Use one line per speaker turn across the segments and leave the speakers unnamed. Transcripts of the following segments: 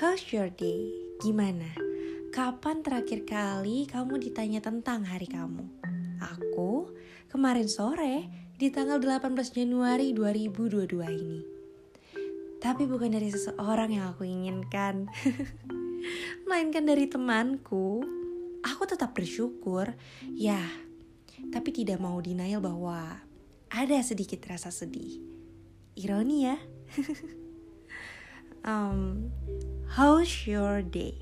How's your day? Gimana? Kapan terakhir kali kamu ditanya tentang hari kamu? Aku kemarin sore di tanggal 18 Januari 2022 ini. Tapi bukan dari seseorang yang aku inginkan. Melainkan dari temanku. Aku tetap bersyukur. Ya, tapi tidak mau denial bahwa ada sedikit rasa sedih. Ironi ya. um, how's your day?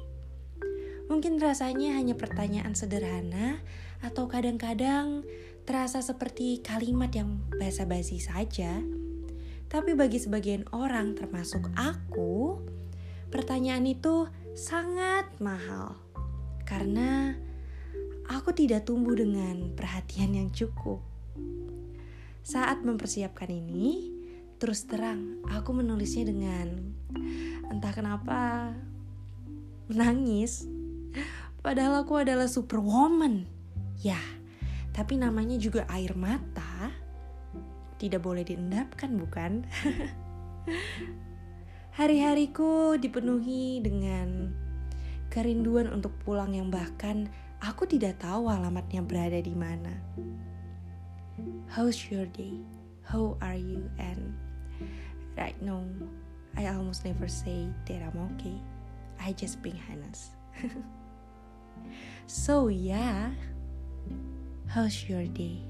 Mungkin rasanya hanya pertanyaan sederhana atau kadang-kadang terasa seperti kalimat yang basa-basi saja. Tapi bagi sebagian orang termasuk aku, pertanyaan itu sangat mahal. Karena aku tidak tumbuh dengan perhatian yang cukup. Saat mempersiapkan ini, terus terang aku menulisnya dengan entah kenapa menangis. Padahal aku adalah superwoman. Ya, tapi namanya juga air mata. Tidak boleh diendapkan, bukan? Hari-hariku dipenuhi dengan kerinduan untuk pulang yang bahkan aku tidak tahu alamatnya berada di mana. How's your day? How are you? And right now, I almost never say that I'm okay. I just being honest. so yeah, how's your day?